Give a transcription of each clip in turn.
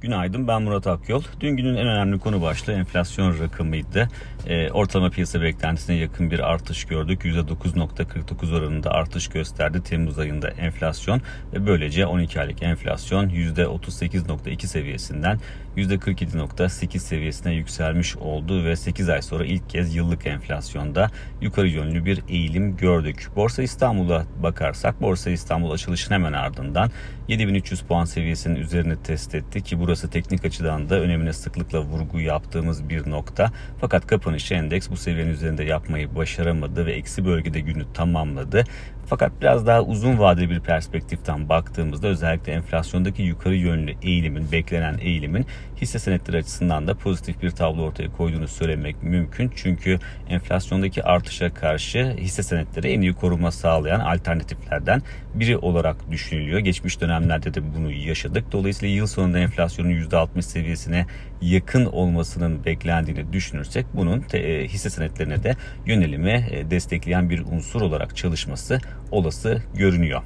Günaydın ben Murat Akyol. Dün günün en önemli konu başlığı enflasyon rakamıydı. E, ortalama piyasa beklentisine yakın bir artış gördük. %9.49 oranında artış gösterdi Temmuz ayında enflasyon ve böylece 12 aylık enflasyon %38.2 seviyesinden %47.8 seviyesine yükselmiş oldu ve 8 ay sonra ilk kez yıllık enflasyonda yukarı yönlü bir eğilim gördük. Borsa İstanbul'a bakarsak Borsa İstanbul açılışın hemen ardından 7300 puan seviyesinin üzerine test etti ki burası teknik açıdan da önemine sıklıkla vurgu yaptığımız bir nokta. Fakat kapanışı endeks bu seviyenin üzerinde yapmayı başaramadı ve eksi bölgede günü tamamladı. Fakat biraz daha uzun vadeli bir perspektiften baktığımızda özellikle enflasyondaki yukarı yönlü eğilimin, beklenen eğilimin hisse senetleri açısından da pozitif bir tablo ortaya koyduğunu söylemek mümkün. Çünkü enflasyondaki artışa karşı hisse senetleri en iyi koruma sağlayan alternatiflerden biri olarak düşünülüyor. Geçmiş dönemlerde de bunu yaşadık. Dolayısıyla yıl sonunda enflasyonun %60 seviyesine yakın olmasının beklendiğini düşünürsek bunun te, hisse senetlerine de yönelimi e, destekleyen bir unsur olarak çalışması olası görünüyor.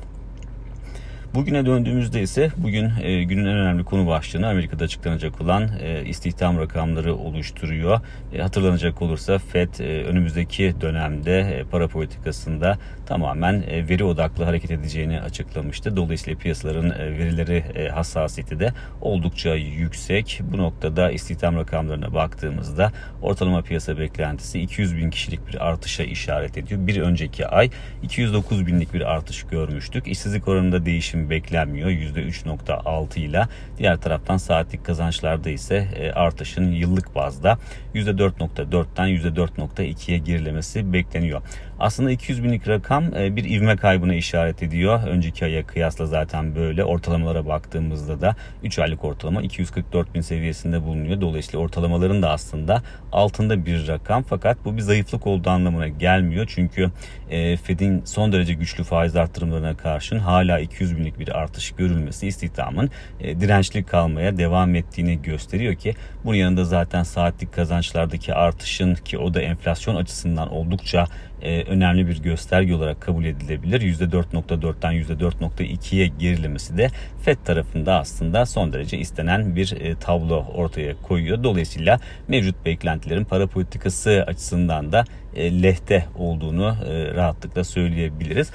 Bugüne döndüğümüzde ise bugün e, günün en önemli konu başlığını Amerika'da açıklanacak olan e, istihdam rakamları oluşturuyor. E, hatırlanacak olursa FED e, önümüzdeki dönemde e, para politikasında tamamen e, veri odaklı hareket edeceğini açıklamıştı. Dolayısıyla piyasaların e, verileri e, hassasiyeti de oldukça yüksek. Bu noktada istihdam rakamlarına baktığımızda ortalama piyasa beklentisi 200 bin kişilik bir artışa işaret ediyor. Bir önceki ay 209 binlik bir artış görmüştük. İşsizlik oranında değişim beklenmiyor. %3.6 ile diğer taraftan saatlik kazançlarda ise e, artışın yıllık bazda %4.4'ten %4.2'ye gerilemesi bekleniyor. Aslında 200 binlik rakam e, bir ivme kaybına işaret ediyor. Önceki aya kıyasla zaten böyle ortalamalara baktığımızda da 3 aylık ortalama 244 bin seviyesinde bulunuyor. Dolayısıyla ortalamaların da aslında altında bir rakam fakat bu bir zayıflık olduğu anlamına gelmiyor. Çünkü e, Fed'in son derece güçlü faiz arttırımlarına karşın hala 200 binlik bir artış görülmesi istihdamın e, dirençli kalmaya devam ettiğini gösteriyor ki bunun yanında zaten saatlik kazançlardaki artışın ki o da enflasyon açısından oldukça e, önemli bir gösterge olarak kabul edilebilir. %4.4'ten %4.2'ye gerilemesi de FED tarafında aslında son derece istenen bir e, tablo ortaya koyuyor. Dolayısıyla mevcut beklentilerin para politikası açısından da e, lehte olduğunu e, rahatlıkla söyleyebiliriz.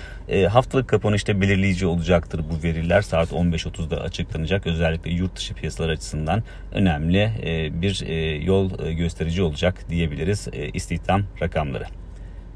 Haftalık kapanışta belirleyici olacaktır bu veriler. Saat 15.30'da açıklanacak. Özellikle yurt dışı piyasalar açısından önemli bir yol gösterici olacak diyebiliriz istihdam rakamları.